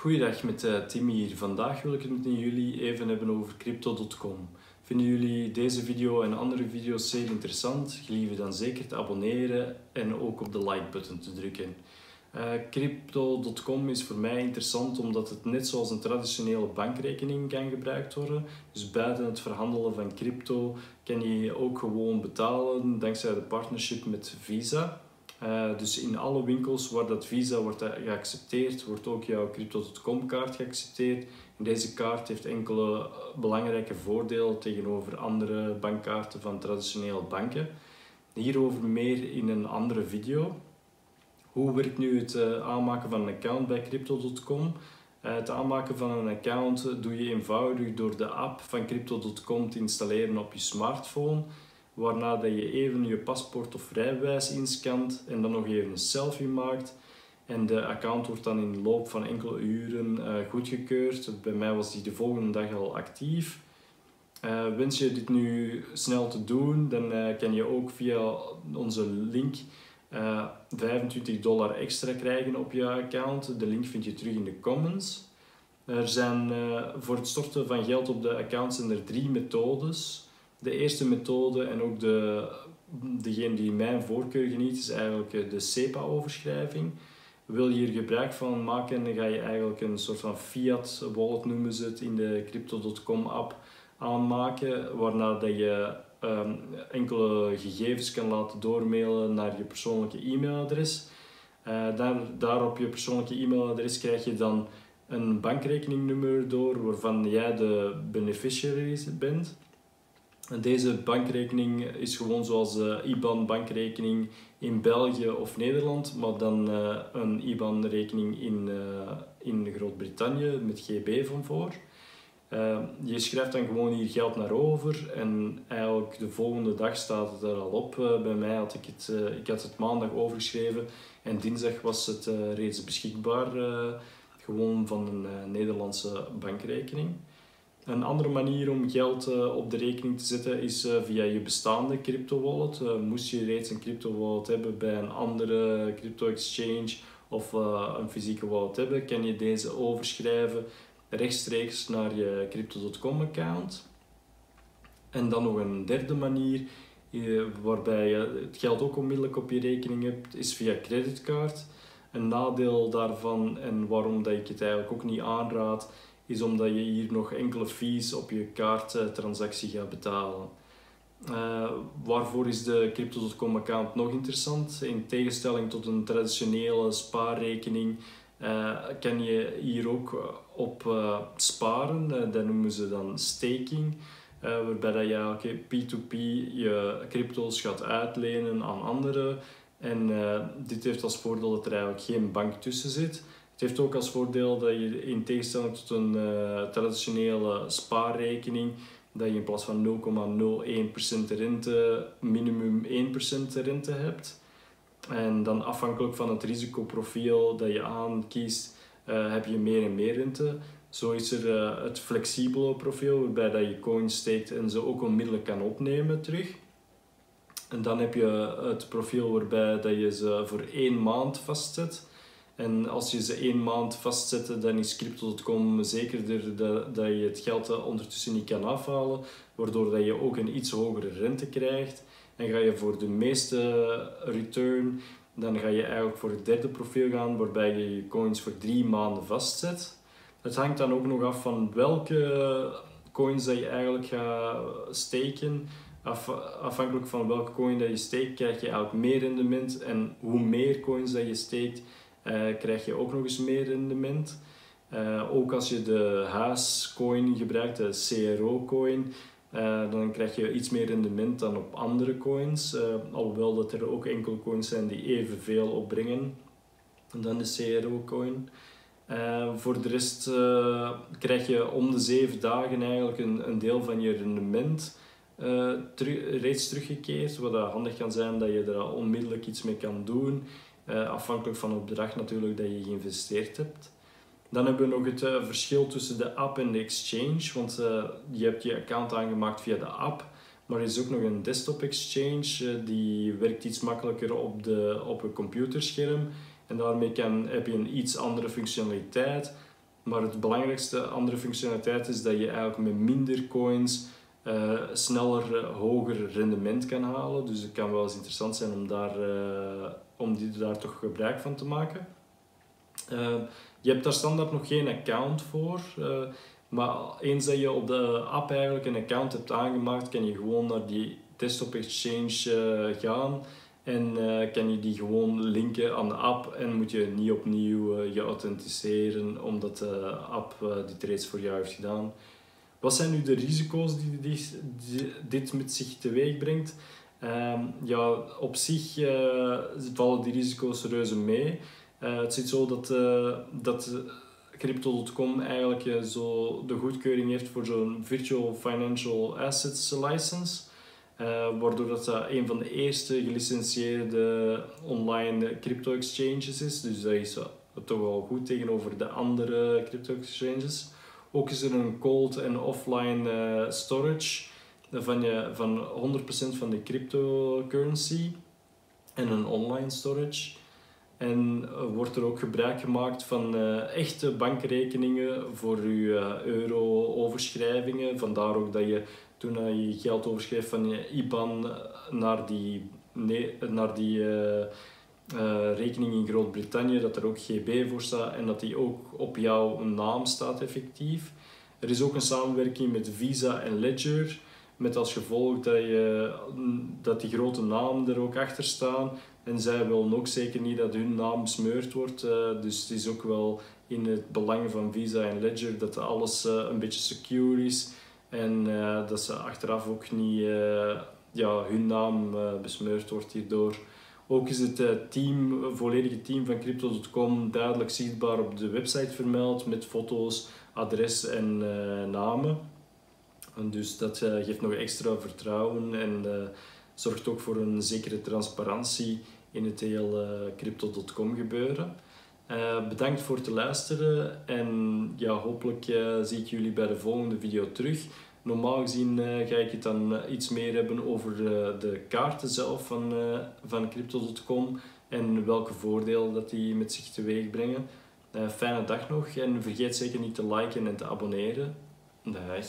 Goeiedag met uh, Tim hier. Vandaag wil ik het met jullie even hebben over crypto.com. Vinden jullie deze video en andere video's zeer interessant? Gelieve dan zeker te abonneren en ook op de like button te drukken. Uh, Crypto.com is voor mij interessant omdat het net zoals een traditionele bankrekening kan gebruikt worden. Dus buiten het verhandelen van crypto kan je ook gewoon betalen dankzij de partnership met Visa. Uh, dus in alle winkels waar dat Visa wordt geaccepteerd, wordt ook jouw Crypto.com kaart geaccepteerd. Deze kaart heeft enkele belangrijke voordelen tegenover andere bankkaarten van traditionele banken. Hierover meer in een andere video. Hoe werkt nu het aanmaken van een account bij Crypto.com? Het aanmaken van een account doe je eenvoudig door de app van Crypto.com te installeren op je smartphone waarna dat je even je paspoort of rijbewijs inscant en dan nog even een selfie maakt. En de account wordt dan in de loop van enkele uren uh, goedgekeurd. Bij mij was die de volgende dag al actief. Uh, wens je dit nu snel te doen, dan uh, kan je ook via onze link 25 dollar extra krijgen op je account. De link vind je terug in de comments. Er zijn voor het storten van geld op de account zijn er drie methodes. De eerste methode en ook de, degene die mijn voorkeur geniet, is eigenlijk eh, de SEPA-overschrijving. Wil je hier gebruik van maken, dan ga je eigenlijk een soort van fiat wallet noemen ze het in de crypto.com app aanmaken, waarna dat je um, enkele gegevens kan laten doormailen naar je persoonlijke e-mailadres. Uh, daar, daar op je persoonlijke e-mailadres krijg je dan een bankrekeningnummer door waarvan jij de beneficiary bent. Deze bankrekening is gewoon zoals de IBAN-bankrekening in België of Nederland, maar dan uh, een IBAN-rekening in, uh, in Groot-Brittannië met GB van voor. Je schrijft dan gewoon hier geld naar over en eigenlijk de volgende dag staat het er al op. bij mij had ik het, ik had het maandag overgeschreven en dinsdag was het reeds beschikbaar, gewoon van een Nederlandse bankrekening. Een andere manier om geld uh, op de rekening te zetten is uh, via je bestaande crypto wallet. Uh, moest je reeds een crypto wallet hebben bij een andere crypto exchange of een fysieke wallet hebben, kan je deze overschrijven rechtstreeks naar je crypto.com account. En dan nog een derde manier waarbij je het geld ook onmiddellijk op je rekening hebt, is via creditcard. Een nadeel daarvan en waarom dat ik het eigenlijk ook niet aanraad, is omdat je hier nog enkele fees op je kaarttransactie gaat betalen. Uh, waarvoor is de Crypto.com account nog interessant? In tegenstelling tot een traditionele spaarrekening uh, kan je hier ook op uh, sparen. dat noemen ze dan staking. waarbij dat je P2P je crypto's gaat uitlenen aan anderen. En dit heeft als voordeel dat er eigenlijk geen bank tussen zit. Het heeft ook als voordeel dat je in tegenstelling tot een uh, traditionele spaarrekening, dat je in plaats van 0,01% rente minimum 1% rente hebt. En dan afhankelijk van het risicoprofiel dat je aankiest, uh, heb je meer en meer rente. Zo is er uh, het flexibele profiel, waarbij dat je coins steekt en ze ook onmiddellijk kan opnemen terug. En dan heb je het profiel waarbij dat je ze voor één maand vastzet. En als je ze één maand vastzet, dan is Crypto.com zekerder dat, dat je het geld ondertussen niet kan afhalen, waardoor dat je ook een iets hogere rente krijgt. En ga je voor de meeste return, dan ga je eigenlijk voor het derde profiel gaan, waarbij je je coins voor drie maanden vastzet. Het hangt dan ook nog af van welke coins dat je eigenlijk gaat steken. afhankelijk van welke coin dat je steekt, krijg je eigenlijk meer rendement. En hoe meer coins dat je steekt, krijg je ook nog eens meer rendement. Uh, ook als je de haascoin gebruikt, de CRO-coin, uh, eh, dan krijg je iets meer rendement dan op andere coins. alhoewel dat er ook enkele coins zijn die evenveel opbrengen dan de CRO-coin. voor de rest krijg je om de zeven dagen eigenlijk een, een deel van je rendement reeds teruggekeerd. Wat handig kan zijn dat je er onmiddellijk iets mee kan doen. Uh, afhankelijk van het bedrag natuurlijk dat je geïnvesteerd hebt. Dan hebben we nog het uh, verschil tussen de app en de exchange, want uh, je hebt je account aangemaakt via de app, maar er is ook nog een desktop exchange, die werkt iets makkelijker op, de, op een computerscherm en daarmee kan, heb je een iets andere functionaliteit. Maar het belangrijkste andere functionaliteit is dat je eigenlijk met minder coins uh, sneller, hoger rendement kan halen. Dus het kan wel eens interessant zijn om daar, om die, daar toch gebruik van te maken. je hebt daar standaard nog geen account voor. Maar eens dat je op de app eigenlijk een account hebt aangemaakt, kan je gewoon naar die desktop exchange gaan en kan je die gewoon linken aan de app en moet je niet opnieuw je authenticeren omdat de app dit reeds voor jou heeft gedaan. Wat zijn nu de risico's die, dit met zich teweeg brengt? Ehm, ja, op zich vallen die risico's reuze mee. het zit zo dat, dat Crypto.com eigenlijk eh, zo de goedkeuring heeft voor zo'n Virtual Financial Assets License. Waardoor dat, dat een van de eerste gelicentieerde online crypto exchanges is. Dus dat is toch wel goed tegenover de andere crypto exchanges. Ook is er een cold en offline uh, storage van, je, van 100% van de cryptocurrency en een online storage. En eh, wordt er ook gebruik gemaakt van uh, echte bankrekeningen voor uh, euro-overschrijvingen. Vandaar ook dat je toen je geld overschrijft van je IBAN naar die, nee, naar die rekening in Groot-Brittannië, dat er ook GB voor staat en dat die ook op jouw naam staat effectief. Er is ook een samenwerking met Visa en Ledger. Met als gevolg dat, je, dat die grote namen er ook achter staan. En zij willen ook zeker niet dat hun naam besmeurd wordt. Uh, dus het is ook wel in het belang van Visa en Ledger dat alles uh, een beetje secure is. En dat ze achteraf ook niet ja, hun naam besmeurd wordt hierdoor. Ook is het team, volledige team van Crypto.com duidelijk zichtbaar op de website vermeld met foto's, adres en namen. En dus dat geeft nog extra vertrouwen en zorgt ook voor een zekere transparantie in het hele crypto.com gebeuren. Bedankt voor het luisteren en ja, hopelijk zie ik jullie bij de volgende video terug. Normaal gezien uh, ga ik het dan iets meer hebben over de, kaarten zelf van, van Crypto.com en welke voordelen dat die met zich teweeg brengen. fijne dag nog en vergeet zeker niet te liken en te abonneren. Dag.